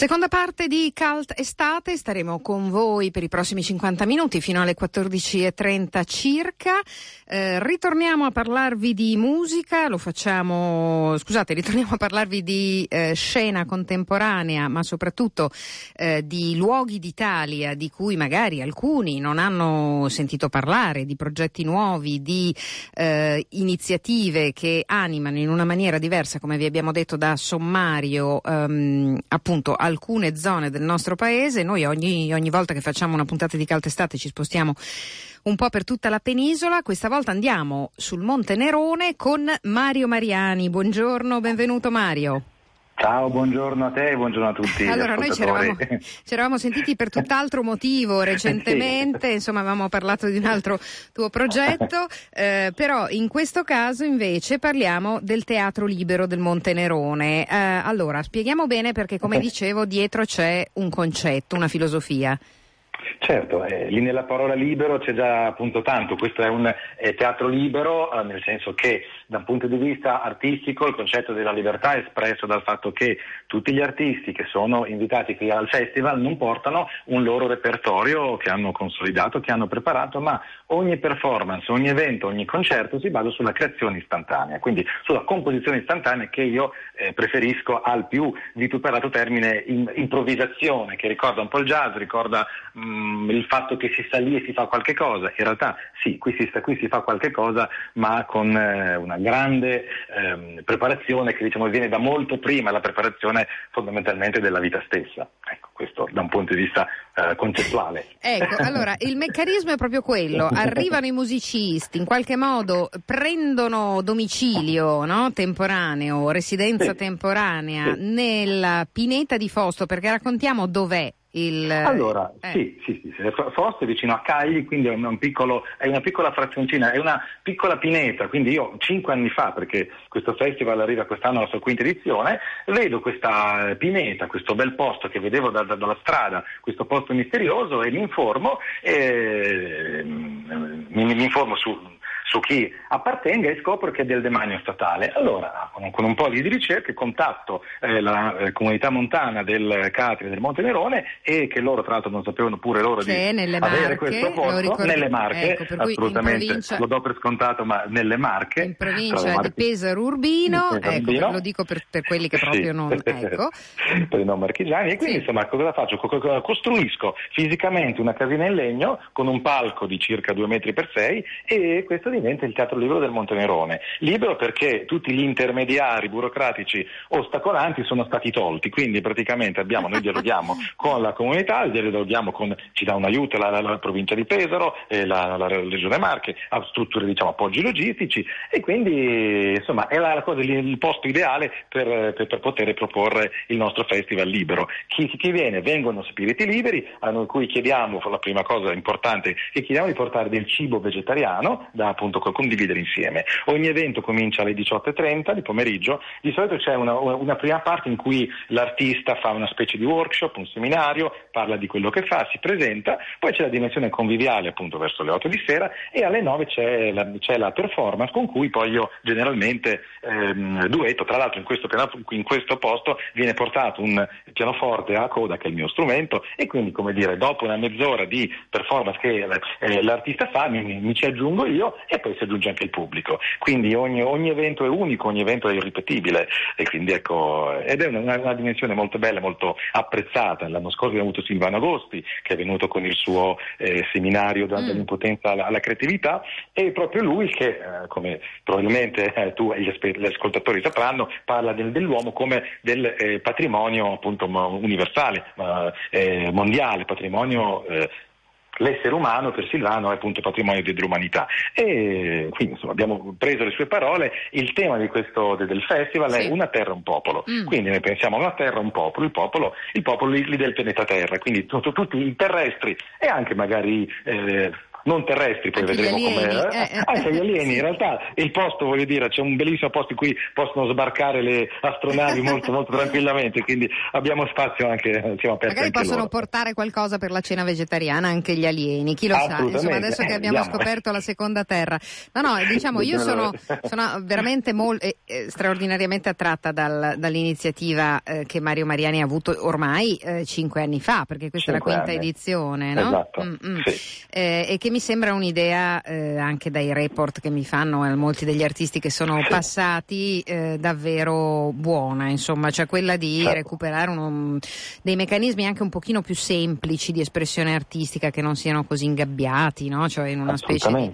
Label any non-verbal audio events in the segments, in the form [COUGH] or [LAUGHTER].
Seconda parte di Cult Estate, staremo con voi per i prossimi 50 minuti fino alle 14.30 circa. Eh, ritorniamo a parlarvi di musica, lo facciamo, scusate, ritorniamo a parlarvi di eh, scena contemporanea, ma soprattutto eh, di luoghi d'Italia di cui magari alcuni non hanno sentito parlare, di progetti nuovi, di eh, iniziative che animano in una maniera diversa, come vi abbiamo detto da sommario, ehm, appunto alcune zone del nostro paese. Noi ogni, ogni volta che facciamo una puntata di Caltestate ci spostiamo un po' per tutta la penisola. Questa volta andiamo sul Monte Nerone con Mario Mariani. Buongiorno, benvenuto Mario. Ciao, buongiorno a te e buongiorno a tutti. Allora, noi [LAUGHS] ci eravamo, sentiti per tutt'altro motivo [LAUGHS] recentemente, sì. insomma avevamo parlato di un altro tuo progetto, [LAUGHS] eh, però in questo caso invece parliamo del Teatro Libero del Monte Nerone. Eh, allora, spieghiamo bene perché come dicevo dietro c'è un concetto, una filosofia. Certo, eh, lì nella parola libero c'è già appunto tanto, questo è un eh, teatro libero eh, nel senso che da un punto di vista artistico il concetto della libertà è espresso dal fatto che tutti gli artisti che sono invitati qui al festival non portano un loro repertorio che hanno consolidato, che hanno preparato, ma ogni performance, ogni evento, ogni concerto si basa sulla creazione istantanea, quindi sulla composizione istantanea che io eh, preferisco al più vituperato termine in, improvvisazione, che ricorda un po' il jazz, ricorda mh, mm, il fatto che si sta lì e si fa qualche cosa. In realtà sì, qui si sta qui, si fa qualche cosa, ma con eh, una grande ehm, preparazione che diciamo viene da molto prima la preparazione fondamentalmente della vita stessa. Ecco, questo da un punto di vista eh, concettuale. Ecco, allora il meccanismo è proprio quello, arrivano i musicisti, in qualche modo prendono domicilio no? temporaneo, residenza sì. temporanea sì. nella pineta di Fosto, perché raccontiamo dov'è il... Allora, eh. sì, sì, sì, Fosto è vicino a Cagli, quindi è, un piccolo, è, una piccola frazioncina, è una piccola pineta, quindi io cinque anni fa, perché questo festival arriva quest'anno alla sua quinta edizione, vedo questa pineta, questo bel posto che vedevo da, da, dalla strada, questo posto misterioso e mi informo, e, mm, mi, mi informo su su chi appartenga e scopro che è del demanio statale. Allora, con, un po' di ricerche, contatto eh, la eh, comunità montana del Catri del Monte Nerone e che loro tra l'altro non sapevano pure loro di avere Marche, questo posto nelle Marche, ecco, assolutamente, provincia, lo do per scontato, ma nelle Marche. In provincia di Pesaro Urbino, ecco, lo dico per, per, quelli che proprio sì. non... [LAUGHS] Ecco. per i non marchigiani, e quindi sì. insomma cosa faccio? Costruisco fisicamente una casina in legno con un palco di circa 2 metri per 6 e questo di diventa il Teatro Libero del Montenerone. Libero perché tutti gli intermediari burocratici ostacolanti sono stati tolti, quindi praticamente abbiamo, noi dialoghiamo [LAUGHS] con la comunità, dialoghiamo con, ci dà un aiuto la, la, la provincia di Pesaro, e la, la, Regione Marche, a strutture diciamo appoggi logistici e quindi insomma è la, cosa, il posto ideale per, per, per, poter proporre il nostro festival libero. Chi, chi viene? Vengono spiriti liberi a cui chiediamo, la prima cosa importante, che chiediamo di portare del cibo vegetariano da appunto appunto condividere insieme. Ogni evento comincia alle 18.30 di pomeriggio, di solito c'è una, una, prima parte in cui l'artista fa una specie di workshop, un seminario, parla di quello che fa, si presenta, poi c'è la dimensione conviviale appunto verso le 8 di sera e alle 9 c'è la, c'è la performance con cui poi io generalmente ehm, duetto, tra l'altro in questo, in questo posto viene portato un pianoforte a coda che è il mio strumento e quindi come dire dopo una mezz'ora di performance che eh, l'artista fa mi, mi ci aggiungo io e poi si aggiunge anche il pubblico. Quindi ogni, ogni evento è unico, ogni evento è irripetibile e quindi ecco, ed è una, una, dimensione molto bella, molto apprezzata. L'anno scorso abbiamo avuto Silvano Agosti che è venuto con il suo eh, seminario mm. dall'impotenza alla, alla, creatività e proprio lui che, eh, come probabilmente eh, tu e gli, gli, ascoltatori sapranno, parla del, dell'uomo come del eh, patrimonio appunto universale, eh, mondiale, patrimonio eh, l'essere umano per Silvano è appunto patrimonio dell'umanità. E quindi insomma, abbiamo preso le sue parole, il tema di questo, del festival sì. è una terra, un popolo. Mm. Quindi noi pensiamo a una terra, un popolo, il popolo, il popolo lì, del pianeta Terra, quindi tutto, tutti i terrestri e anche magari eh, non terrestri, poi anche vedremo come... Eh, eh, anche gli alieni, in realtà il posto, voglio dire, c'è un bellissimo posto in cui possono sbarcare le astronavi molto, [LAUGHS] molto tranquillamente, quindi abbiamo spazio anche, siamo aperti Magari possono loro. portare qualcosa per la cena vegetariana anche gli alieni, chi lo sa, insomma adesso che abbiamo Andiamo. scoperto la seconda terra. No, no, diciamo, io sono, [LAUGHS] sono veramente molto, eh, eh, straordinariamente attratta dal, dall'iniziativa eh, che Mario Mariani ha avuto ormai eh, cinque anni fa, perché questa è la quinta anni. edizione, no? Esatto, Mm, mm. sì. Eh, e che mi sembra un'idea eh, anche dai report che mi fanno eh, molti degli artisti che sono passati eh, davvero buona, insomma, cioè quella di Certo. recuperare uno- dei meccanismi anche un pochino più semplici di espressione artistica che non siano così ingabbiati, no? Cioè in una specie di,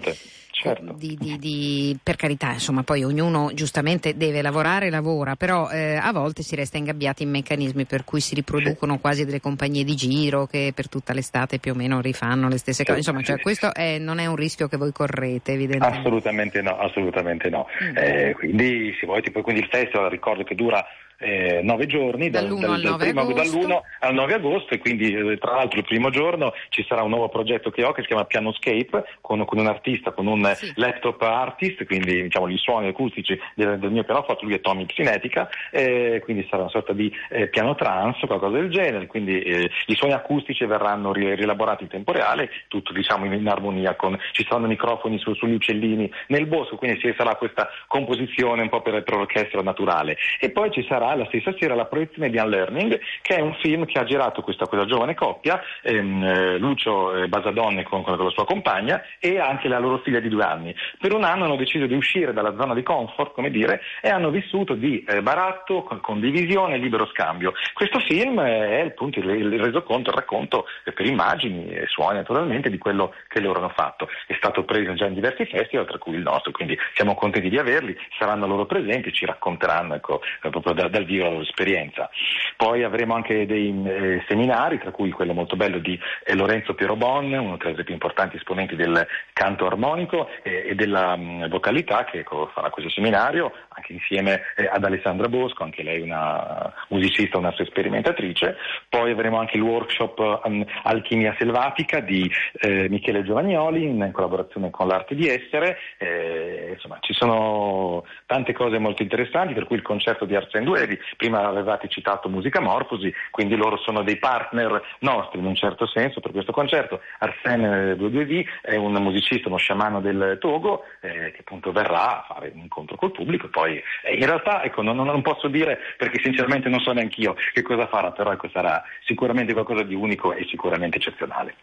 certo. di- di- di- per carità, insomma, poi ognuno giustamente deve lavorare lavora, però eh, a volte si resta ingabbiati in meccanismi per cui si riproducono quasi delle compagnie di giro che per tutta l'estate più o meno rifanno le stesse cose. Insomma, cioè, questo è- non è un rischio che voi correte, evidentemente. Assolutamente no, assolutamente no. Mm. Eh, quindi, si vuole, tipo, quindi il festival ricordo che dura eh, nove giorni, dal- Dall'1 dal- al dal 9 primo- agosto. dall'1 al 9 agosto e quindi eh, tra l'altro il primo giorno ci sarà un nuovo progetto che ho che si chiama Pianoscape con, con un artista, con un Sì. laptop artist, quindi diciamo gli suoni acustici del, del mio pianoforte, lui è Tommy Psinetica, eh, quindi sarà una sorta di eh, piano trance o qualcosa del genere, quindi eh, i suoni acustici verranno ri- rielaborati in tempo reale, tutto diciamo in, in armonia con, ci saranno microfoni su- sugli uccellini nel bosco, quindi ci sarà questa composizione un po' per, per l'orchestra naturale. E poi ci sarà la stessa sera la proiezione di Unlearning, che è un film che ha girato questa, questa giovane coppia, ehm, eh, Lucio eh, Basadonne con, con la sua compagna e anche la loro figlia di due anni. Per un anno hanno deciso di uscire dalla zona di comfort, come dire, e hanno vissuto di eh, baratto, con- condivisione e libero scambio. Questo film eh, è appunto il, il resoconto, il racconto eh, per immagini e suoni naturalmente di quello che loro hanno fatto. È stato preso già in diversi festival, tra cui il nostro, quindi siamo contenti di averli, saranno loro presenti, ci racconteranno ecco, proprio da- dal vivo la loro esperienza. Poi avremo anche dei eh, seminari, tra cui quello molto bello di eh, Lorenzo Pierobon, uno tra i più importanti esponenti del canto armonico eh, e della mh, vocalità, che ecco, farà questo seminario, anche insieme eh, ad Alessandra Bosco, anche lei una musicista, una sperimentatrice. Poi avremo anche il workshop um, Alchimia selvatica di eh, Michele Giovagnoli in collaborazione con l'arte di essere. Eh, insomma, ci sono tante cose molto interessanti, per cui il concerto di Arsène Duevi, prima avevate citato Musica Morfosi, quindi loro sono dei partner nostri in un certo senso per questo concerto. Arsène 22V è un musicista, uno sciamano del Togo eh, che appunto verrà a fare un incontro col pubblico poi eh, in realtà ecco, non, non posso dire perché sinceramente non so neanche io che cosa farà, però ecco, sarà sicuramente qualcosa di unico e sicuramente eccezionale.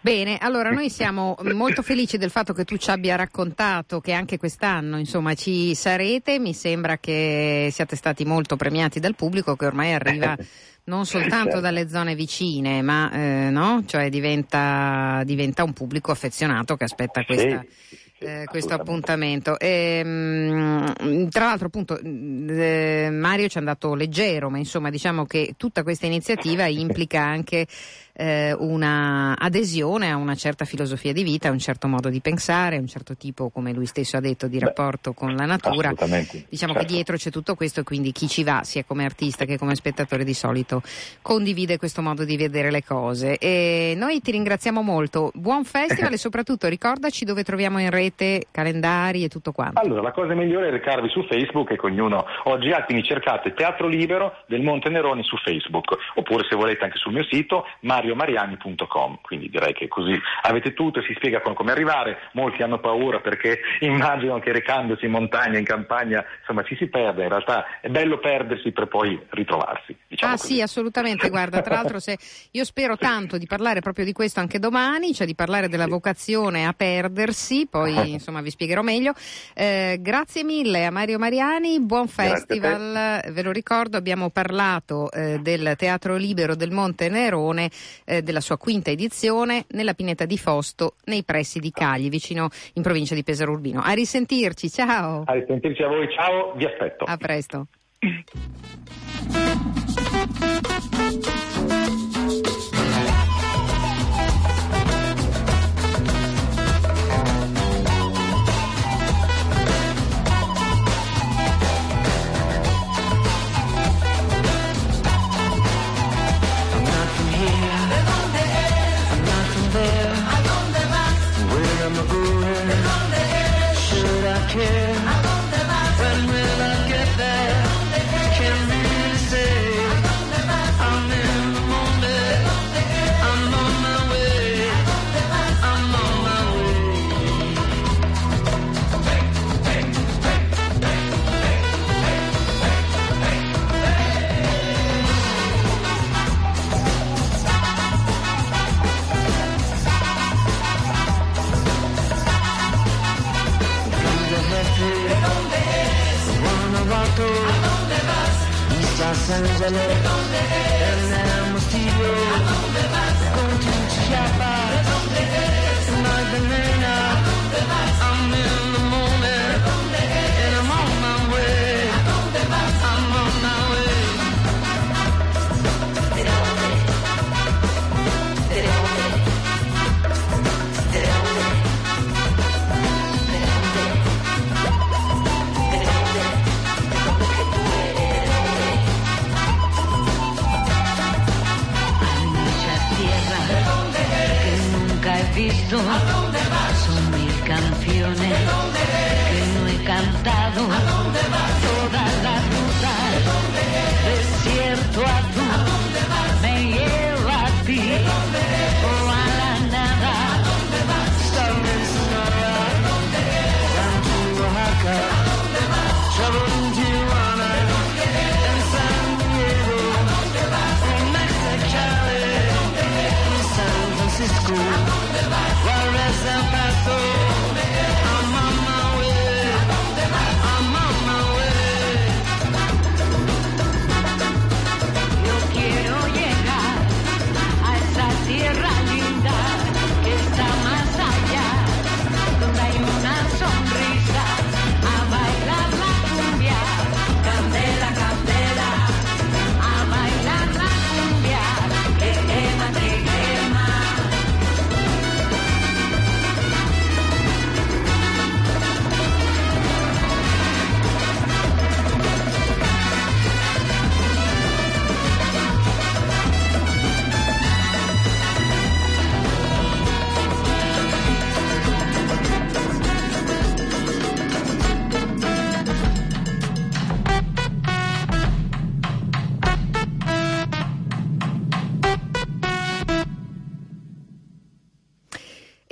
Bene, allora noi siamo molto felici del fatto che tu ci abbia raccontato che anche quest'anno insomma ci sarete, mi sembra che siate stati molto premiati dal pubblico che ormai arriva [LAUGHS] non soltanto Certo. dalle zone vicine, ma eh, no? cioè diventa, diventa un pubblico affezionato che aspetta questa, Sì, eh, questo appuntamento. Ehm, tra l'altro, appunto, eh, Mario ci è andato leggero, ma insomma, diciamo che tutta questa iniziativa implica anche eh, una adesione a una certa filosofia di vita, a un certo modo di pensare, a un certo tipo, come lui stesso ha detto, di Beh, rapporto con la natura. Diciamo certo. che dietro c'è tutto questo e quindi chi ci va, sia come artista che come spettatore di solito, condivide questo modo di vedere le cose. E noi ti ringraziamo molto. Buon festival [LAUGHS] e soprattutto ricordaci dove troviamo in rete calendari e tutto quanto. Allora, la cosa migliore è recarvi su Facebook e ognuno oggi quindi cercate Teatro Libero del Monte Neroni su Facebook, oppure se volete anche sul mio sito mariomariani.com, quindi direi che così avete tutto, si spiega con come arrivare, molti hanno paura perché [LAUGHS] immaginano che recandosi in montagna, in campagna, insomma ci si perde, in realtà è bello perdersi per poi ritrovarsi. Diciamo ah così. sì, assolutamente, guarda, tra l'altro se io spero tanto di parlare proprio di questo anche domani, cioè di parlare della vocazione a perdersi, poi [LAUGHS] insomma vi spiegherò meglio. Eh, grazie mille a Mario Mariani, buon festival, ve lo ricordo abbiamo parlato eh, del Teatro Libero del Monte Nerone, eh, della sua quinta edizione, nella Pineta di Fosto, nei pressi di Cagli, vicino in provincia di Pesaro Urbino. A risentirci, ciao, A risentirci a voi, ciao, vi aspetto. a presto. care. Los Ángeles. ¿De dónde eres?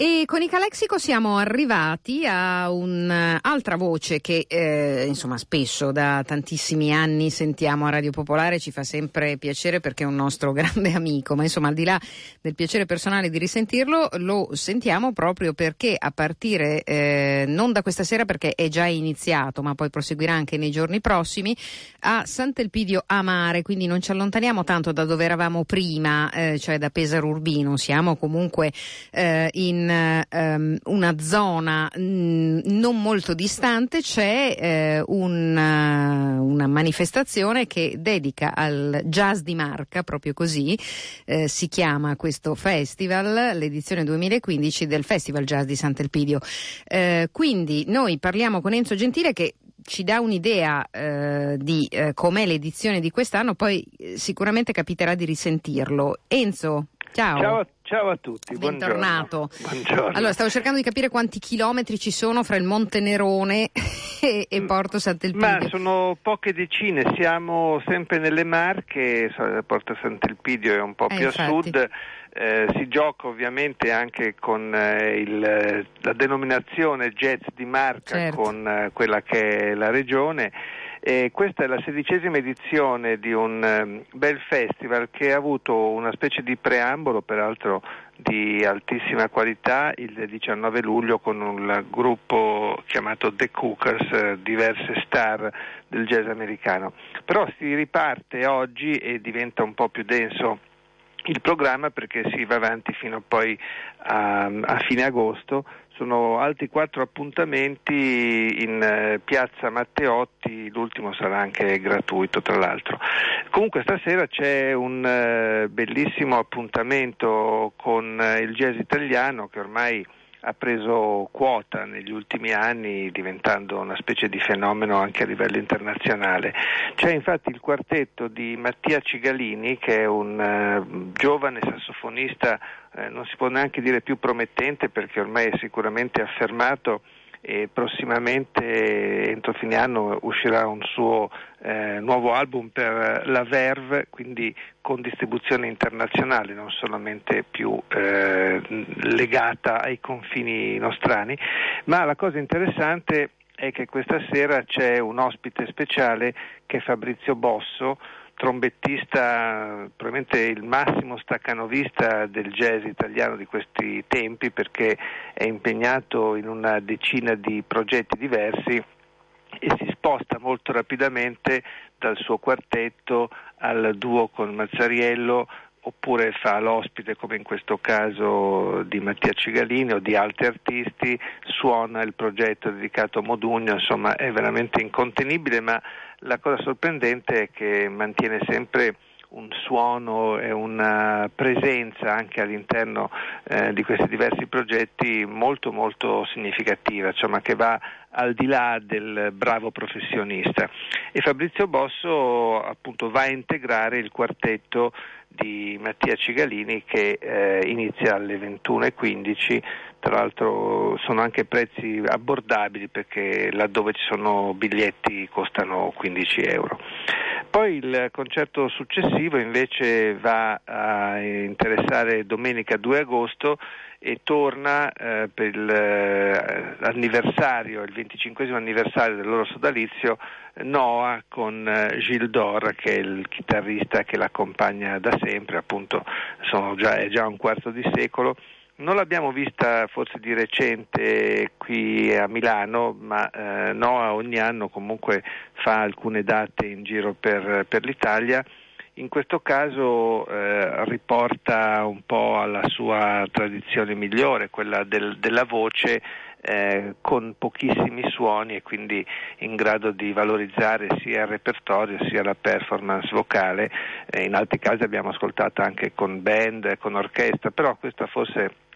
E con i Calexico siamo arrivati a un'altra voce che eh, insomma spesso da tantissimi anni sentiamo a Radio Popolare, ci fa sempre piacere perché è un nostro [LAUGHS] grande amico, ma insomma al di là del piacere personale di risentirlo lo sentiamo proprio perché a partire eh, non da questa sera perché è già iniziato ma poi proseguirà anche nei giorni prossimi a Sant'Elpidio a Mare, quindi non ci allontaniamo tanto da dove eravamo prima, eh, cioè da Pesaro Urbino, siamo comunque eh, in ehm, una zona mh, non molto distante, c'è eh, un, eh, una manifestazione che dedica al jazz di Marca, proprio così eh, si chiama questo festival, l'edizione 2015 del Festival Jazz di Sant'Elpidio. Eh, quindi noi parliamo con Enzo Gentile che ci dà un'idea eh, di eh, com'è l'edizione di quest'anno, poi eh, sicuramente capiterà di risentirlo. Enzo, ciao. Ciao, ciao a tutti, Bentornato. buongiorno. Buongiorno. Allora, stavo cercando di capire quanti chilometri ci sono fra il Monte Nerone [LAUGHS] e, e Porto Sant'Elpidio. Mm. Ma sono poche decine, siamo sempre nelle Marche, Porto Sant'Elpidio è un po' Eh, più infatti. a sud, eh, si gioca ovviamente anche con eh, il- la denominazione jazz di Marca, Certo. con eh, quella che è la regione. E questa è la sedicesima edizione di un ehm, bel festival che ha avuto una specie di preambolo, peraltro di altissima qualità, il 19 luglio con un gruppo chiamato The Cookers, eh, diverse star del jazz americano. Però si riparte oggi e diventa un po' più denso il programma perché si va avanti fino poi a, a fine agosto. Sono altri quattro appuntamenti in eh, piazza Matteotti, l'ultimo sarà anche gratuito tra l'altro. Comunque stasera c'è un eh, bellissimo appuntamento con eh, il jazz italiano che ormai ha preso quota negli ultimi anni diventando una specie di fenomeno anche a livello internazionale. C'è infatti il quartetto di Mattia Cigalini che è un eh, giovane sassofonista, eh, non si può neanche dire più promettente perché ormai è sicuramente affermato e prossimamente entro fine anno uscirà un suo eh, nuovo album per la Verve, quindi con distribuzione internazionale, non solamente più eh, legata ai confini nostrani, ma la cosa interessante è che questa sera c'è un ospite speciale che è Fabrizio Bosso, trombettista, probabilmente il massimo staccanovista del jazz italiano di questi tempi perché è impegnato in una decina di progetti diversi e si sposta molto rapidamente dal suo quartetto al duo con Mazzariello oppure fa l'ospite come in questo caso di Mattia Cigalini o di altri artisti, suona il progetto dedicato a Modugno, insomma è veramente incontenibile, ma la cosa sorprendente è che mantiene sempre un suono e una presenza anche all'interno eh, di questi diversi progetti molto molto significativa, insomma che va al di là del bravo professionista. E Fabrizio Bosso appunto va a integrare il quartetto di Mattia Cigalini che eh, inizia alle 21.15, tra l'altro sono anche prezzi abbordabili perché laddove ci sono biglietti costano 15 euro. Poi il concerto successivo invece va a interessare domenica 2 agosto e torna eh, per eh, l'anniversario, il 25 anniversario del loro sodalizio Noah con eh, Gilles Dor che è il chitarrista che l'accompagna da sempre, appunto già, è già un quarto di secolo non l'abbiamo vista forse di recente qui a Milano, ma eh, Noah ogni anno comunque fa alcune date in giro per, per l'Italia. In questo caso eh, riporta un po' alla sua tradizione migliore, quella del, della voce eh, con pochissimi suoni e quindi in grado di valorizzare sia il repertorio sia la performance vocale. Eh, in altri casi abbiamo ascoltato anche con band, con orchestra, però questa forse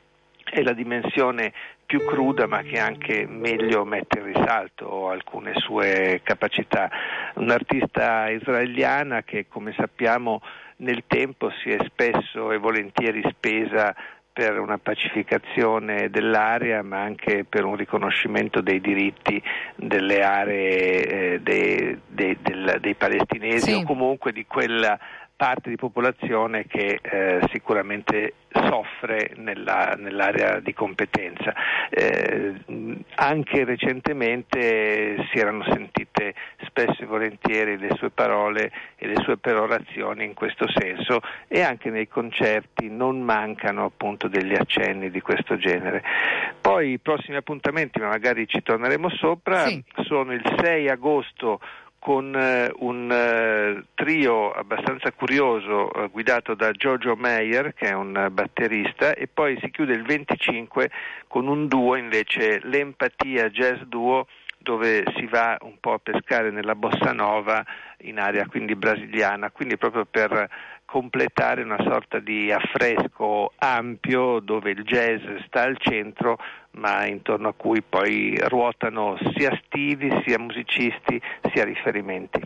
è la dimensione più cruda ma che anche meglio mette in risalto alcune sue capacità. Un'artista israeliana che come sappiamo nel tempo si è spesso e volentieri spesa per una pacificazione dell'area ma anche per un riconoscimento dei diritti delle aree eh, dei, dei, del, dei palestinesi sì. o comunque di quella parte di popolazione che eh, sicuramente soffre nella, nell'area di competenza. Eh, anche recentemente si erano sentite spesso e volentieri le sue parole e le sue perorazioni in questo senso e anche nei concerti non mancano appunto degli accenni di questo genere. Poi i prossimi appuntamenti, ma magari ci torneremo sopra, sì. sono il 6 agosto con eh, un eh, trio abbastanza curioso eh, guidato da Giorgio Meyer che è un batterista e poi si chiude il 25 con un duo invece l'Empatia Jazz Duo dove si va un po' a pescare nella bossa nova in area quindi brasiliana, quindi proprio per completare una sorta di affresco ampio dove il jazz sta al centro ma intorno a cui poi ruotano sia stili, sia musicisti, sia riferimenti.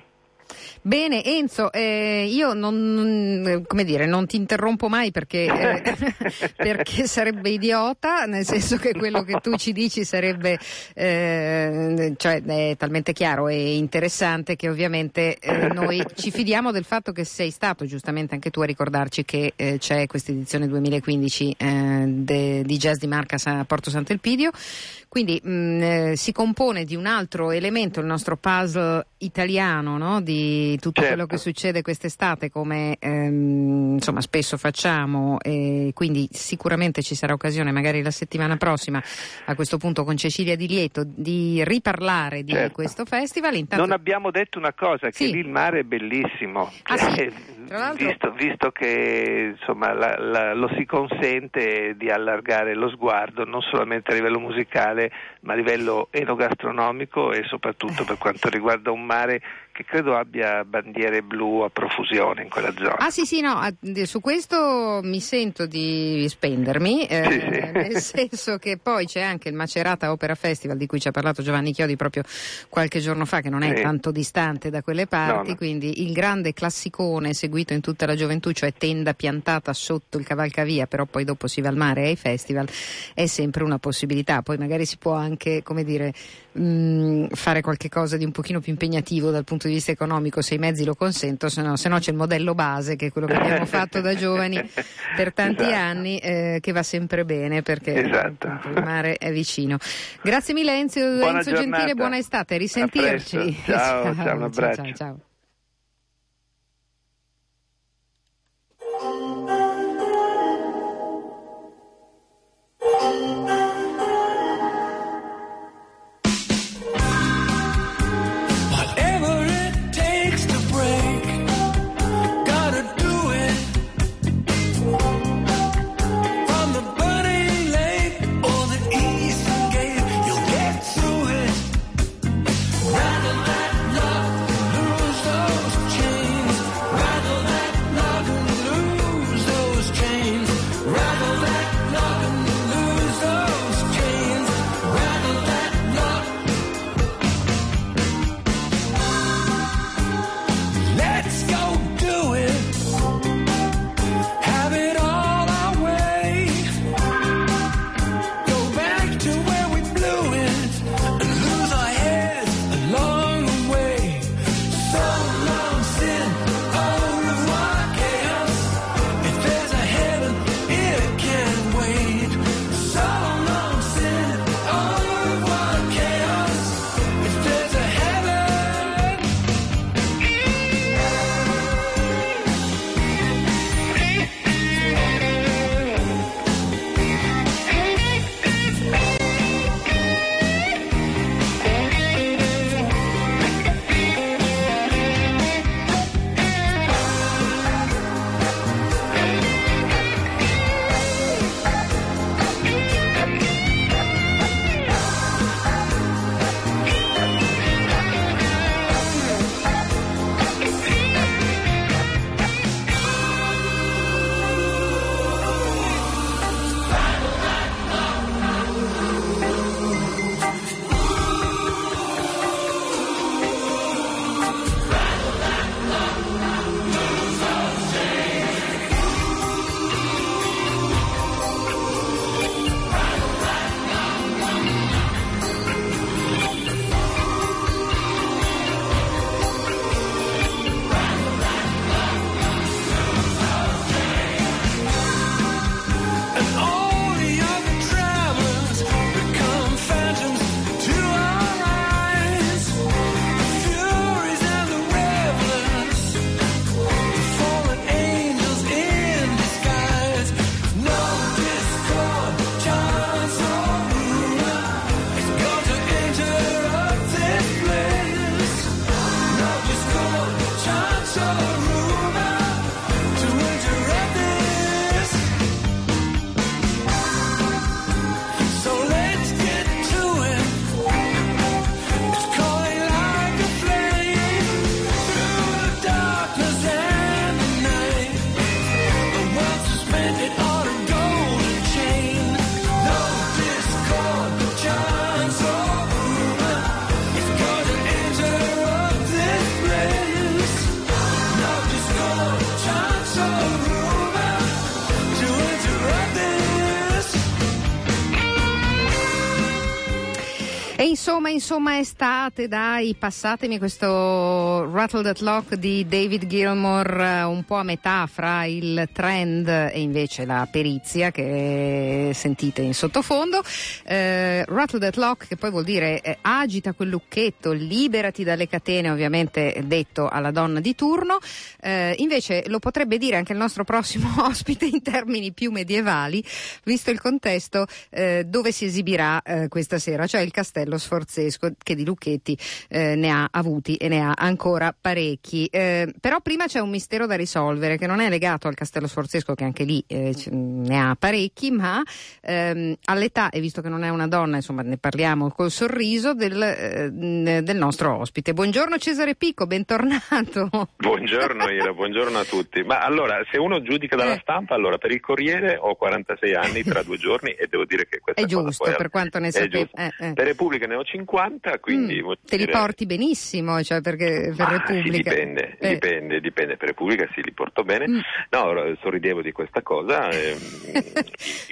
Bene, Enzo, eh, io non, dire, non, ti interrompo mai perché, eh, [LAUGHS] perché, sarebbe idiota, nel senso che quello che tu ci dici sarebbe eh, cioè, è talmente chiaro e interessante che ovviamente eh, noi ci fidiamo del fatto che sei stato giustamente anche tu a ricordarci che eh, c'è questa edizione 2015 eh, de, di Jazz di Marca a Porto Sant'Elpidio. Quindi mh, mm, si compone di un altro elemento, il nostro puzzle italiano, no? di tutto certo. quello che succede quest'estate come ehm, insomma spesso facciamo e quindi sicuramente ci sarà occasione magari la settimana prossima a questo punto con Cecilia Di Lieto di riparlare di certo. questo festival. Intanto... Non abbiamo detto una cosa, che sì. lì il mare è bellissimo. Ah, sì. Eh, visto, visto, che insomma, la, la, lo si consente di allargare lo sguardo non solamente a livello musicale ma a livello enogastronomico e soprattutto per quanto riguarda un mare che credo abbia bandiere blu a profusione in quella zona. Ah sì sì no, su questo mi sento di spendermi, eh, sì, sì. nel [LAUGHS] senso che poi c'è anche il Macerata Opera Festival di cui ci ha parlato Giovanni Chiodi proprio qualche giorno fa che non è sì. tanto distante da quelle parti, no, no. quindi il grande classicone seguito in tutta la gioventù, cioè tenda piantata sotto il cavalcavia, però poi dopo si va al mare e ai festival, è sempre una possibilità, poi magari si può anche, come dire, mh, mm, fare qualche cosa di un pochino più impegnativo dal punto di vista economico se i mezzi lo consentono, se no, se no c'è il modello base che è quello che abbiamo [LAUGHS] fatto da giovani per tanti esatto. anni eh, che va sempre bene perché esatto. il mare è vicino. Grazie mille Enzo, Enzo Gentile, buona estate, risentirci. Ciao, [LAUGHS] ciao, ciao, un abbraccio. ciao. ciao. Insomma, insomma, estate, dai, passatemi questo Rattle That Lock di David Gilmour eh, un po' a metà fra il trend e invece la perizia che sentite in sottofondo. Eh, Rattle That Lock che poi vuol dire eh, agita quel lucchetto, liberati dalle catene, ovviamente detto alla donna di turno. Eh, invece lo potrebbe dire anche il nostro prossimo [LAUGHS] ospite in termini più medievali, visto il contesto eh, dove si esibirà eh, questa sera, cioè il Castello Sforzesco, che di lucchetti ne ha avuti e ne ha ancora parecchi. Eh, però prima c'è un mistero da risolvere che non è legato al Castello Sforzesco, che anche lì eh, ne ha parecchi, ma ehm, all'età, e visto che non è una donna, insomma ne parliamo col sorriso del, eh, del nostro ospite. Buongiorno Cesare Picco, bentornato. [LAUGHS] Buongiorno Ira, buongiorno a tutti. Ma allora, se uno giudica dalla Eh. stampa, allora per il Corriere ho 46 anni tra due giorni e devo dire che questa È giusto, poi per quanto ne sapevo. eh, eh. Per Repubblica ne ho 50, quindi... Mm, te li dire- porti benissimo, cioè perché per Ah, Repubblica. Sì, dipende, Eh. dipende, dipende. Per Repubblica sì, li porto bene. Mm. No, sorridevo di questa cosa, [LAUGHS] ehm,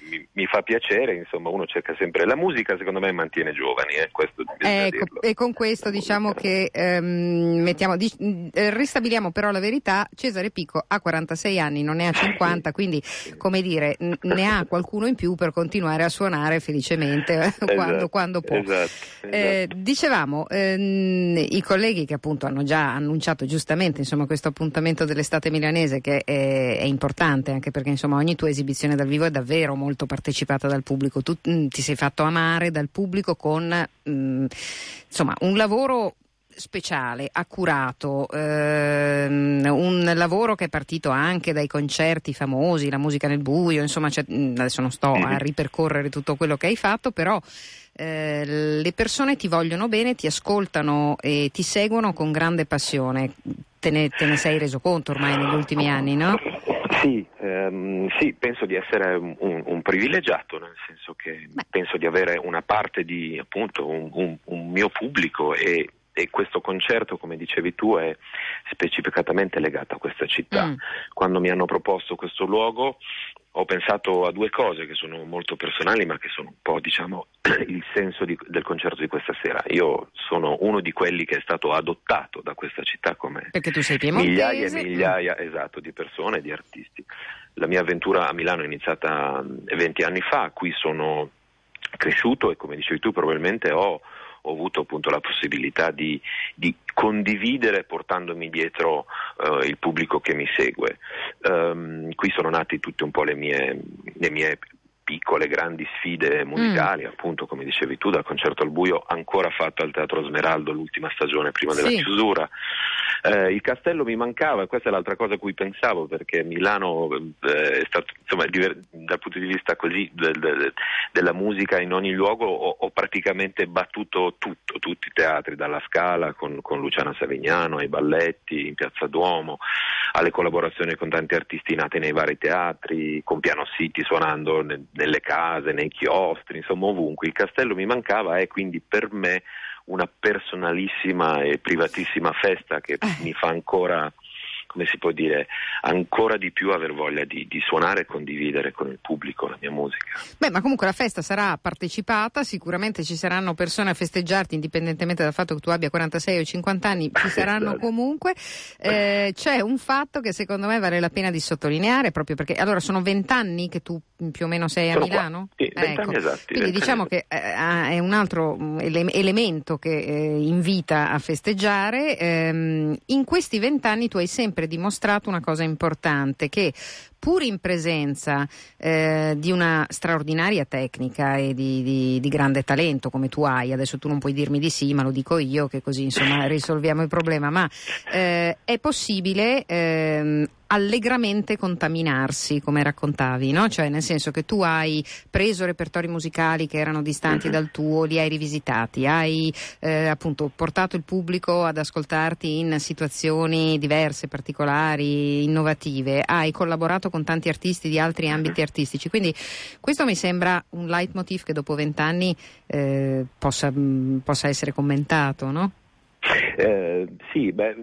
mi, mi fa piacere, insomma, uno cerca sempre... La musica secondo me mantiene giovani, eh, questo Ecco, e con questo La diciamo musica. che ehm, mettiamo, di- eh, ristabiliamo però la verità, Cesare Picco ha 46 anni, non ne ha [LAUGHS] 50, quindi come dire, n- ne ha qualcuno in più per continuare a suonare felicemente eh, [LAUGHS] quando, Esatto, quando può. esatto, Eh, esatto. dicevamo, ehm, i colleghi che appunto hanno già annunciato giustamente insomma, questo appuntamento dell'estate milanese che è, è importante anche perché insomma, ogni tua esibizione dal vivo è davvero molto partecipata dal pubblico. Tu mm, ti sei fatto amare dal pubblico con mm, insomma, un lavoro speciale, accurato, ehm, un lavoro che è partito anche dai concerti famosi, la musica nel buio, insomma, mm, adesso non sto a ripercorrere tutto quello che hai fatto, però eh, le persone ti vogliono bene, ti ascoltano e ti seguono con grande passione. Te ne, te ne sei reso conto ormai negli ultimi anni, no? Sì, ehm, sì, penso di essere un, un privilegiato, nel senso che Beh. penso di avere una parte di appunto un, un- un mio pubblico e, e questo concerto, come dicevi tu, è specificatamente legato a questa città. Mm. Quando mi hanno proposto questo luogo ho pensato a due cose che sono molto personali ma che sono un po' diciamo [CLEARS THROAT] il senso di- del concerto di questa sera. Io sono uno di quelli che è stato adottato da questa città come Perché tu sei piemontese. migliaia e migliaia esatto, di persone, di artisti. La mia avventura a Milano è iniziata mm, 20 anni fa, qui sono cresciuto e come dicevi tu probabilmente ho, ho avuto appunto la possibilità di, di condividere portandomi dietro eh, il pubblico che mi segue. Ehm, qui sono nate tutte un po' le mie, le mie piccole grandi sfide musicali, appunto come dicevi tu, dal concerto al buio ancora fatto al Teatro Smeraldo l'ultima stagione prima della Sì. chiusura. Eh, il castello mi mancava e questa è l'altra cosa a cui pensavo perché Milano eh, è stato, insomma, diver- dal punto di vista così del- del- della musica in ogni luogo ho, ho praticamente battuto tutto, tutti i teatri, dalla Scala con, con Luciana Savignano, ai balletti in Piazza Duomo, alle collaborazioni con tanti artisti nati nei vari teatri, con Piano City suonando ne- nelle case, nei chiostri, insomma ovunque. Il castello mi mancava e quindi per me una personalissima e privatissima festa che mi fa ancora, come si può dire, ancora di più aver voglia di, di suonare e condividere con il pubblico la mia musica. Beh, ma comunque la festa sarà partecipata, sicuramente ci saranno persone a festeggiarti, indipendentemente dal fatto che tu abbia 46 o 50 anni, ci [LAUGHS] saranno Esatto. comunque. Eh, c'è un fatto che secondo me vale la pena di sottolineare, proprio perché allora sono 20 anni che tu più o meno sei a Sono qua. Milano? Sì, 20 anni esatti, Quindi 20 diciamo che eh, è un altro mm, ele- elemento che eh, invita a festeggiare. Ehm, in questi vent'anni tu hai sempre dimostrato una cosa importante, che pur in presenza eh, di una straordinaria tecnica e di, di, di, grande talento come tu hai, adesso tu non puoi dirmi di sì, ma lo dico io che così insomma risolviamo il problema, ma eh, è possibile ehm, allegramente contaminarsi, come raccontavi, no? Cioè nel senso che tu hai preso repertori musicali che erano distanti dal tuo, li hai rivisitati, hai eh, appunto portato il pubblico ad ascoltarti in situazioni diverse, particolari, innovative, hai collaborato con tanti artisti di altri ambiti artistici, quindi questo mi sembra un leitmotiv che dopo vent'anni eh, possa, mh, possa essere commentato, no? Eh, sì, beh,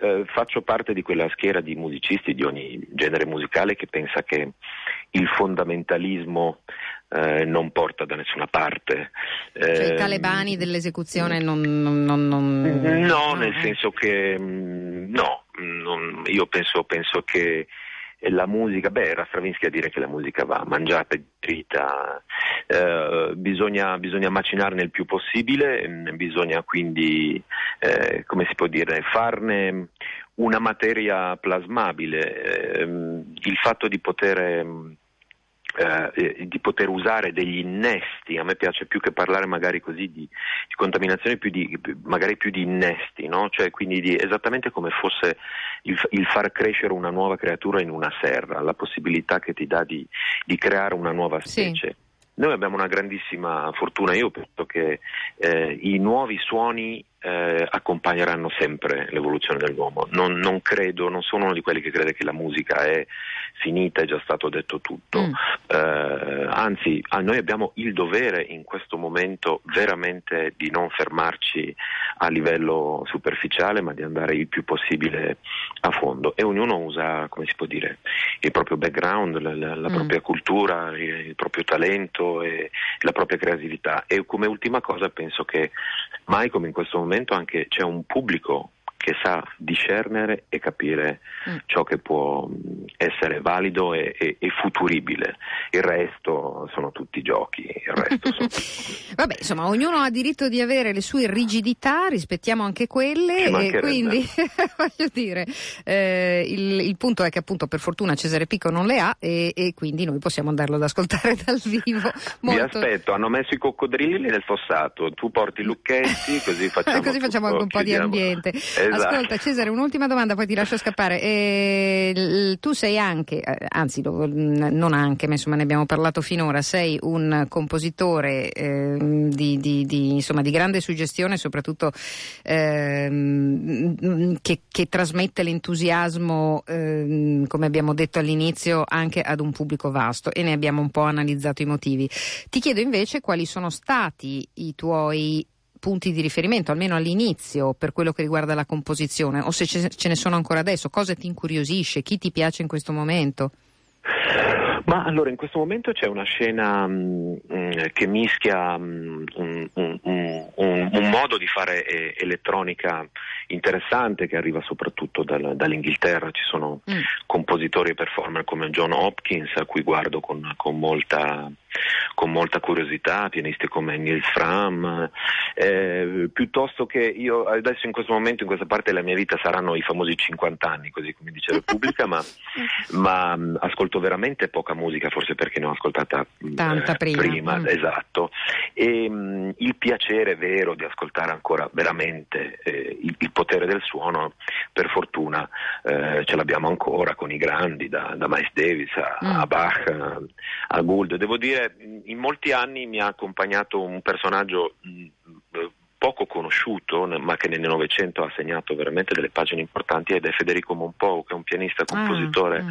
eh, faccio parte di quella schiera di musicisti di ogni genere musicale che pensa che il fondamentalismo eh, non porta da nessuna parte. Cioè i talebani dell'esecuzione non... non, non, non no, nel eh. senso che mm, no, non, io penso, penso che la musica, beh, era Stravinsky a dire che la musica va mangiata e digerita, eh, bisogna, bisogna, macinarne il più possibile, mm, bisogna quindi, eh, come si può dire, farne una materia plasmabile. Eh, il fatto di poter mm, eh, di poter usare degli innesti, a me piace più che parlare magari così di, di contaminazione, più di, magari più di innesti, no? cioè quindi di, esattamente come fosse il, il, far crescere una nuova creatura in una serra, la possibilità che ti dà di, di creare una nuova specie. Sì. Noi abbiamo una grandissima fortuna, io penso che eh, i nuovi suoni eh, accompagneranno sempre l'evoluzione dell'uomo. Non, non, credo, non sono uno di quelli che crede che la musica è finita, è già stato detto tutto. Mm. Eh, anzi, noi abbiamo il dovere in questo momento veramente di non fermarci a livello superficiale, ma di andare il più possibile a fondo. E ognuno usa, come si può dire, il proprio background, la, la, mm. propria cultura, il, il proprio talento e la propria creatività. E come ultima cosa penso che mai come in questo momento anche c'è un pubblico che sa discernere e capire mm. ciò che può mm, essere valido e, e, e, futuribile. Il resto sono tutti giochi. [LAUGHS] Sono... Vabbè, insomma, ognuno ha diritto di avere le sue rigidità, rispettiamo anche quelle e quindi [LAUGHS] voglio dire, eh, il, il, punto è che appunto per fortuna Cesare Picco non le ha e, e quindi noi possiamo andarlo ad ascoltare [LAUGHS] dal vivo. Molto... Vi aspetto, hanno messo i coccodrilli nel fossato, tu porti i lucchetti così facciamo, così facciamo anche un po' di ambiente. Esatto. Esatto. Ascolta Cesare, un'ultima domanda, poi ti lascio scappare. Eh, tu sei anche, eh, anzi non anche, ma insomma ne abbiamo parlato finora, sei un compositore eh, di, di, di, insomma, di, grande suggestione, soprattutto ehm, che, che, trasmette l'entusiasmo, ehm, come abbiamo detto all'inizio, anche ad un pubblico vasto e ne abbiamo un po' analizzato i motivi. Ti chiedo invece quali sono stati i tuoi punti di riferimento, almeno all'inizio, per quello che riguarda la composizione, o se ce ne sono ancora adesso, cosa ti incuriosisce, chi ti piace in questo momento? Ma allora in questo momento c'è una scena mh, mm, che mischia mh, un, un, un, un, modo di fare eh, elettronica interessante che arriva soprattutto dal, dall'Inghilterra. Ci sono mm. compositori e performer come John Hopkins a cui guardo con, con molta con molta curiosità, pianisti come Nils Fram, eh, piuttosto che io adesso in questo momento, in questa parte della mia vita saranno i famosi 50 anni, così come dice Repubblica, ma, [LAUGHS] ma mh, ascolto veramente poca musica, forse perché ne ho ascoltata Tanta eh, prima, prima mm. esatto, e mh, il piacere vero di ascoltare ancora veramente eh, il, il, potere del suono, per fortuna eh, ce l'abbiamo ancora con i grandi, da, da Miles Davis a, mm. a Bach, a, a Gould, devo dire in molti anni mi ha accompagnato un personaggio mm, poco conosciuto, ma che nel Novecento ha segnato veramente delle pagine importanti ed è Federico Monpou, che è un pianista compositore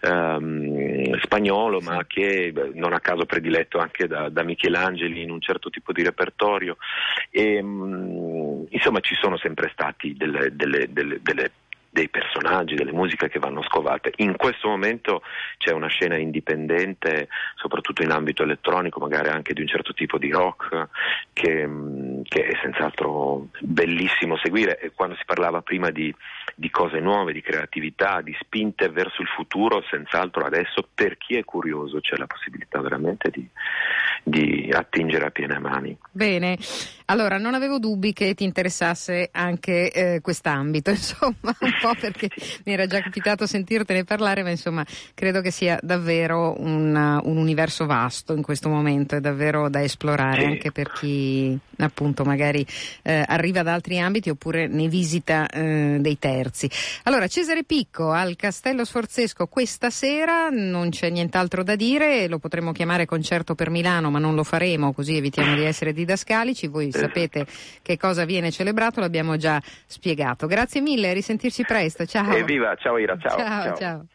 ah, um, spagnolo, ma che non a caso prediletto anche da, da Michelangeli in un certo tipo di repertorio. E, um, insomma, ci sono sempre stati delle, delle, delle, delle dei personaggi, delle musiche che vanno scovate. In questo momento c'è una scena indipendente, soprattutto in ambito elettronico, magari anche di un certo tipo di rock, che, mm, che è senz'altro bellissimo seguire. E quando si parlava prima di, di cose nuove, di creatività, di spinte verso il futuro, senz'altro adesso per chi è curioso c'è la possibilità veramente di, di attingere a piene mani. Bene, Allora, non avevo dubbi che ti interessasse anche eh, quest'ambito, [LAUGHS] insomma, un po' perché mi era già capitato sentirtene parlare, ma insomma, credo che sia davvero un, un universo vasto in questo momento, è davvero da esplorare Sì. anche per chi appunto magari eh, arriva da altri ambiti oppure ne visita eh, dei terzi. Allora, Cesare Picco al Castello Sforzesco questa sera, non c'è nient'altro da dire, lo potremmo chiamare concerto per Milano, ma non lo faremo, così evitiamo di essere didascalici. Voi sapete che cosa viene celebrato, l'abbiamo già spiegato. Grazie mille, risentirci presto. Ciao. Evviva, ciao Ira, ciao. ciao. ciao. Thank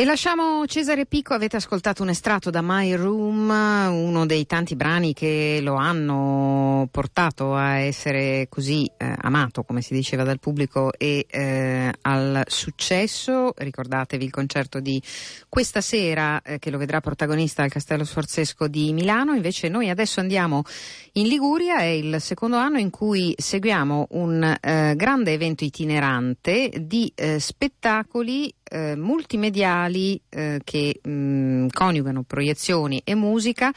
E lasciamo Cesare Picco, avete ascoltato un estratto da My Room, uno dei tanti brani che lo hanno portato a essere così eh, amato, come si diceva dal pubblico, e eh, al successo. Ricordatevi il concerto di questa sera eh, che lo vedrà protagonista al Castello Sforzesco di Milano. Invece noi adesso andiamo in Liguria, è il secondo anno in cui seguiamo un eh, grande evento itinerante di eh, spettacoli eh, multimediali eh, che mh, coniugano proiezioni e musica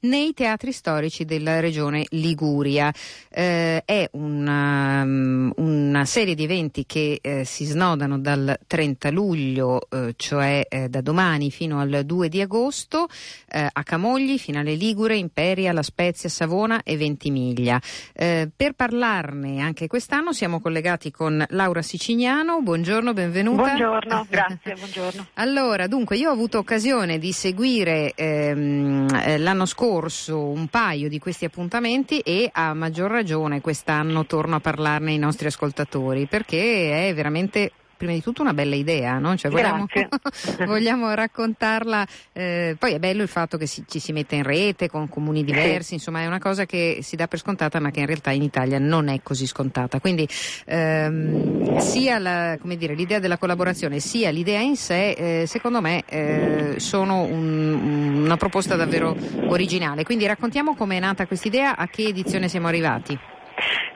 nei teatri storici della regione Liguria. Eh, è una, um, una, serie di eventi che eh, si snodano dal 30 luglio, eh, cioè eh, da domani fino al 2 di agosto, a Camogli, Finale Ligure, Imperia, La Spezia, Savona e Ventimiglia. Per parlarne anche quest'anno siamo collegati con Laura Sicignano. Buongiorno, benvenuta. Buongiorno, grazie, [LAUGHS] buongiorno. Allora, dunque, io ho avuto occasione di seguire ehm, l'anno scorso scorso un paio di questi appuntamenti e a maggior ragione quest'anno torno a parlarne ai nostri ascoltatori perché è veramente prima di tutto una bella idea, no? cioè, vogliamo, [LAUGHS] vogliamo, raccontarla. Eh, poi è bello il fatto che si, ci si mette in rete con comuni diversi, sì. insomma è una cosa che si dà per scontata ma che in realtà in Italia non è così scontata. Quindi ehm, sia la, dire, l'idea della collaborazione sia l'idea in sé, eh, secondo me, eh, sono un, una proposta davvero originale. Quindi raccontiamo come è nata questa idea, a che edizione siamo arrivati.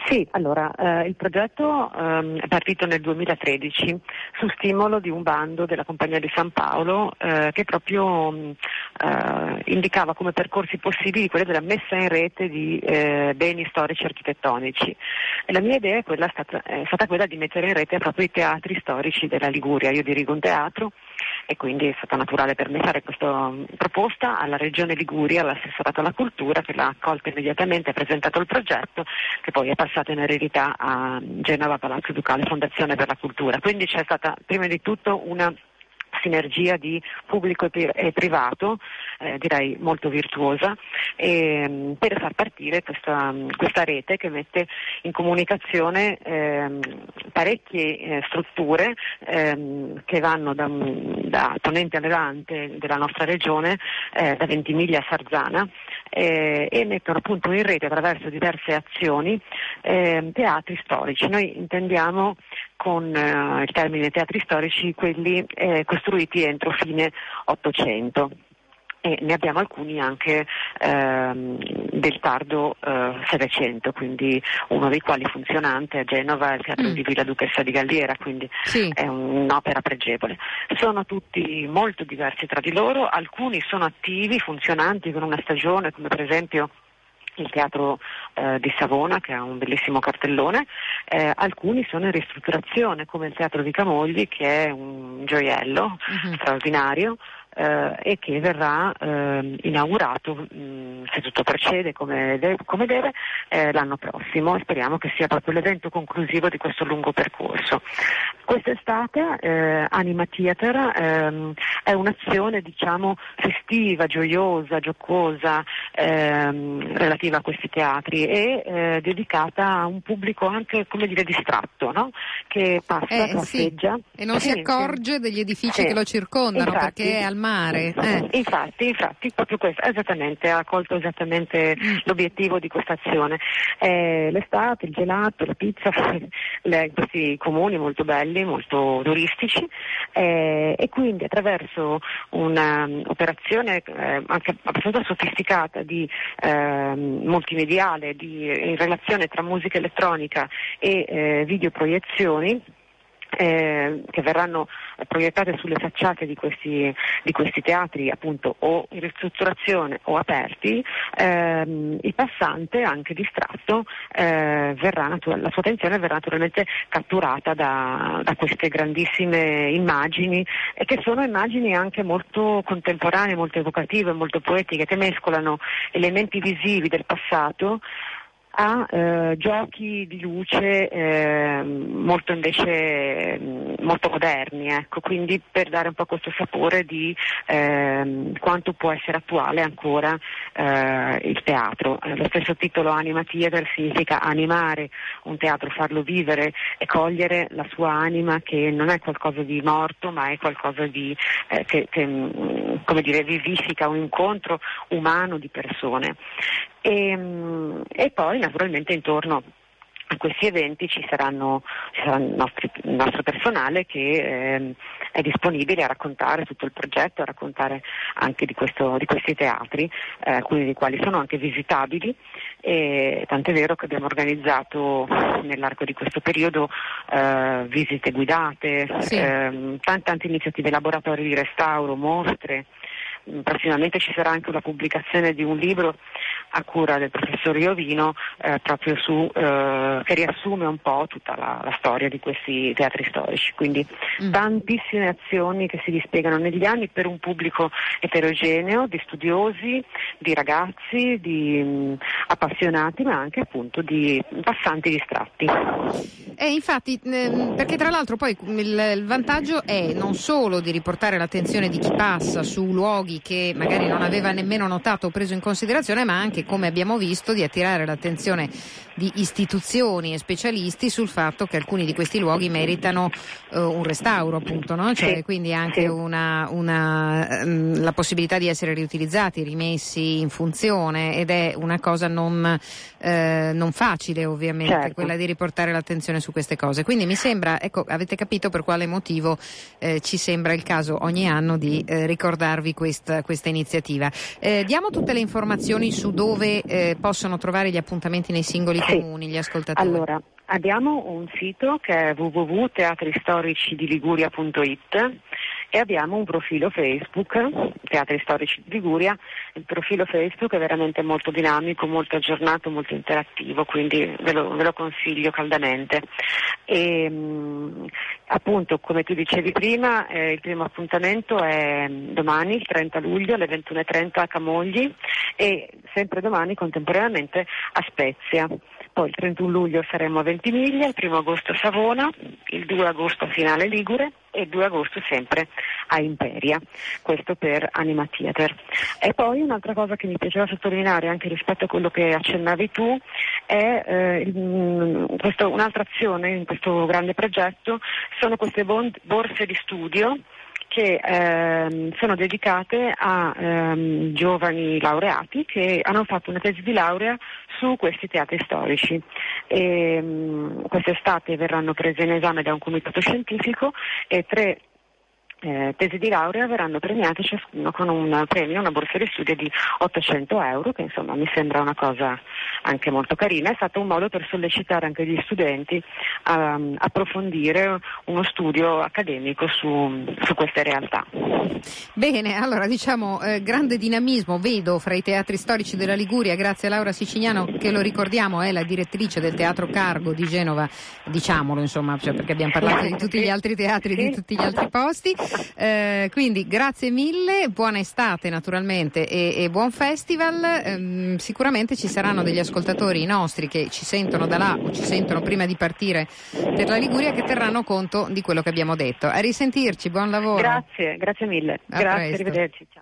Sì, allora eh, il progetto ehm, è partito nel 2013 su stimolo di un bando della Compagnia di San Paolo eh, che proprio mh, eh, indicava come percorsi possibili quelli della messa in rete di eh, beni storici architettonici. E la mia idea è, quella, è stata quella di mettere in rete proprio i teatri storici della Liguria. Io dirigo un teatro e quindi è stato naturale per me fare questa proposta alla Regione Liguria, all'assessorato alla cultura che l'ha accolta immediatamente, ha presentato il progetto che poi è passato in eredità a Genova Palazzo Ducale Fondazione per la Cultura. Quindi c'è stata prima di tutto una sinergia di pubblico e privato, eh, direi molto virtuosa, e, per far partire questa, questa, rete che mette in comunicazione eh, parecchie eh, strutture ehm, che vanno da, da Ponente Levante della nostra regione, eh, da Ventimiglia a Sarzana, eh, e mettono appunto in rete attraverso diverse azioni ehm, teatri storici. Noi intendiamo con eh, il termine teatri storici quelli eh, costruiti entro fine Ottocento e ne abbiamo alcuni anche ehm, del tardo eh, Settecento, eh, quindi uno dei quali funzionante a Genova è il Teatro mm. di Villa Duchessa di Galliera, quindi sì. è un'opera pregevole. Sono tutti molto diversi tra di loro, alcuni sono attivi, funzionanti con una stagione come per esempio il teatro eh, di Savona che ha un bellissimo cartellone, eh, alcuni sono in ristrutturazione come il teatro di Camogli che è un gioiello uh-huh. straordinario eh, e che verrà eh, inaugurato, mh, se tutto procede come, de- come deve, eh, l'anno prossimo e speriamo che sia proprio l'evento conclusivo di questo lungo percorso. Quest'estate eh, Anima Theater ehm, è un'azione diciamo festiva, gioiosa, giocosa ehm, relativa a questi teatri e eh, dedicata a un pubblico anche come dire distratto, no? che passa, eh, passeggia. Sì. E non sì, si accorge sì. degli edifici che lo circondano Infatti, perché è al mare. Eh. Infatti, infatti, proprio questo, esattamente, ha colto esattamente mm. l'obiettivo di questa azione. Eh, l'estate, il gelato, la pizza, [LAUGHS] le, questi comuni molto belli, molto turistici eh, e quindi attraverso un'operazione eh, anche abbastanza sofisticata di ehm, multimediale di, in relazione tra musica elettronica e eh, videoproiezioni eh, che verranno proiettate sulle facciate di questi, di questi, teatri appunto o in ristrutturazione o aperti, ehm, il passante anche distratto eh, verrà la sua attenzione verrà naturalmente catturata da, da queste grandissime immagini e che sono immagini anche molto contemporanee, molto evocative, molto poetiche, che mescolano elementi visivi del passato a eh, giochi di luce eh, molto invece mh, molto moderni, ecco, quindi per dare un po' questo sapore di ehm, quanto può essere attuale ancora eh, il teatro. Eh, lo stesso titolo Anima Theater significa animare un teatro, farlo vivere e cogliere la sua anima che non è qualcosa di morto ma è qualcosa di, eh, che, che mh, come dire, vivifica un incontro umano di persone. E, mh, e poi naturalmente intorno a questi eventi ci, saranno, ci sarà il, nostri- il nostro personale che ehm, è disponibile a raccontare tutto il progetto, a raccontare anche di, questo- di questi teatri, eh, alcuni dei quali sono anche visitabili. E tant'è vero che abbiamo organizzato nell'arco di questo periodo eh, visite guidate, Sì. ehm, tante, tante iniziative, laboratori di restauro, mostre. Prossimamente ci sarà anche una pubblicazione di un libro a cura del professor Iovino eh, proprio su, eh, che riassume un po' tutta la, la storia di questi teatri storici. Quindi Mm. tantissime azioni che si dispiegano negli anni per un pubblico eterogeneo di studiosi, di ragazzi, di mh, appassionati, ma anche appunto di passanti distratti. E infatti, ehm, perché tra l'altro poi il vantaggio è non solo di riportare l'attenzione di chi passa su luoghi che magari non aveva nemmeno notato o preso in considerazione, ma anche, come abbiamo visto, di attirare l'attenzione di istituzioni e specialisti sul fatto che alcuni di questi luoghi meritano eh, un restauro, appunto, no? Cioè, Sì, quindi anche sì. una, una, ehm, la possibilità di essere riutilizzati, rimessi in funzione ed è una cosa non, eh, non facile ovviamente Certo. quella di riportare l'attenzione su queste cose. Quindi mi sembra, ecco, avete capito per quale motivo eh, ci sembra il caso ogni anno di eh, ricordarvi questa, questa iniziativa. Eh, diamo tutte le informazioni su dove eh, possono trovare gli appuntamenti nei singoli Sì. comuni, gli ascoltatori. Allora, abbiamo un sito che è www.teatristoricidiliguria.it e abbiamo un profilo Facebook, Teatri Storici di Liguria. Il profilo Facebook è veramente molto dinamico, molto aggiornato, molto interattivo, quindi ve lo, ve lo consiglio caldamente. E, mh, appunto, come tu dicevi prima, eh, il primo appuntamento è mh, domani, il 30 luglio, alle 21.30 a Camogli e sempre domani contemporaneamente a Spezia. Poi il 31 luglio saremo a Ventimiglia, il 1 agosto a Savona, il 2 agosto a Finale Ligure e il 2 agosto sempre a Imperia. Questo per Anima Theater. E poi un'altra cosa che mi piaceva sottolineare anche rispetto a quello che accennavi tu è eh, mh, questo- un'altra azione in questo grande progetto sono queste borse di studio che ehm, sono dedicate a ehm, giovani laureati che hanno fatto una tesi di laurea su questi teatri storici. E, mh, quest'estate verranno prese in esame da un comitato scientifico e tre eh, tesi di laurea verranno premiate ciascuno con un premio, una borsa di studio di 800 euro, che insomma mi sembra una cosa anche molto carina. È stato un modo per sollecitare anche gli studenti a um, approfondire uno studio accademico su, su queste realtà. Bene, allora diciamo eh, grande dinamismo vedo fra i teatri storici della Liguria, grazie a Laura Siciliano che lo ricordiamo è la direttrice del Teatro Cargo di Genova, diciamolo insomma, cioè, perché abbiamo parlato di tutti gli altri teatri, di tutti gli altri posti. Eh, quindi grazie mille, buona estate naturalmente e, e buon festival. Ehm, sicuramente ci saranno degli ascoltatori nostri che ci sentono da là o ci sentono prima di partire per la Liguria che terranno conto di quello che abbiamo detto. A risentirci, buon lavoro. Grazie, grazie mille. A grazie, presto. arrivederci. Ciao.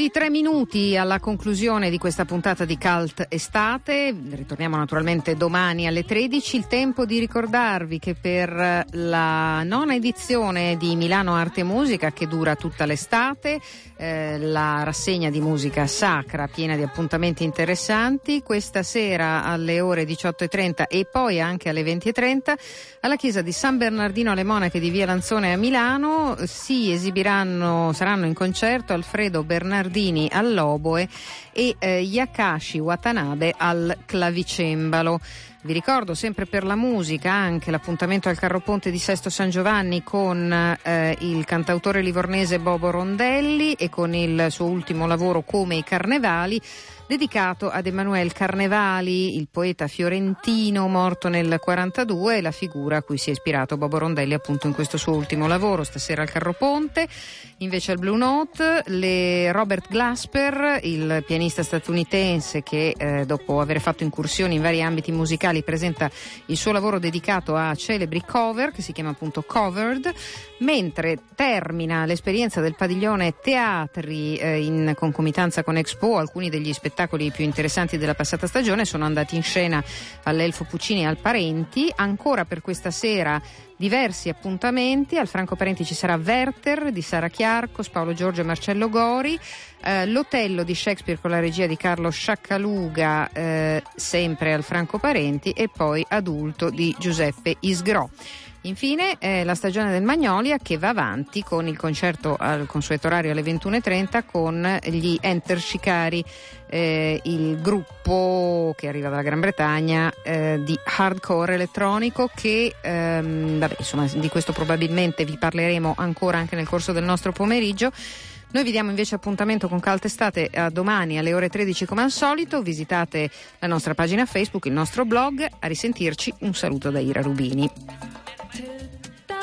Poco meno di tre minuti alla conclusione di questa puntata di Cult Estate. Ritorniamo naturalmente domani alle 13. Il tempo di ricordarvi che per la nona edizione di Milano Arte e Musica, che dura tutta l'estate, eh, la rassegna di musica sacra piena di appuntamenti interessanti, questa sera alle ore 18.30 e poi anche alle 20.30 alla chiesa di San Bernardino alle Monache di Via Lanzone a Milano si esibiranno, saranno in concerto Alfredo Alfredo Bernardini all'oboe e eh, Yakashi Watanabe al clavicembalo. Vi ricordo sempre per la musica anche l'appuntamento al Carroponte di Sesto San Giovanni con eh, il cantautore livornese Bobo Rondelli e con il suo ultimo lavoro Come i Carnevali dedicato ad Emanuele Carnevali, il poeta fiorentino morto nel 42 e la figura a cui si è ispirato Bobo Rondelli appunto in questo suo ultimo lavoro, stasera al Carroponte. Invece al Blue Note le Robert Glasper, il pianista statunitense che eh, dopo aver fatto incursioni in vari ambiti musicali presenta il suo lavoro dedicato a celebri cover che si chiama appunto Covered, mentre termina l'esperienza del padiglione teatri eh, in concomitanza con Expo, alcuni degli spettacoli più interessanti della passata stagione sono andati in scena all'Elfo Puccini e al Parenti. Ancora per questa sera diversi appuntamenti. Al Franco Parenti ci sarà Werther di Sara Chiarcos, Paolo Giorgio e Marcello Gori. Eh, L'Otello di Shakespeare con la regia di Carlo Sciaccaluga, eh, sempre al Franco Parenti, e poi Adulto di Giuseppe Isgrò. Infine eh, la stagione del Magnolia che va avanti con il concerto al consueto orario alle 21.30 con gli Enter Shikari, eh, il gruppo che arriva dalla Gran Bretagna eh, di hardcore elettronico che ehm, vabbè, insomma, di questo probabilmente vi parleremo ancora anche nel corso del nostro pomeriggio. Noi vi diamo invece appuntamento con Calte Estate a domani alle ore 13 come al solito. Visitate la nostra pagina Facebook, il nostro blog. A risentirci. Un saluto da Ira Rubini.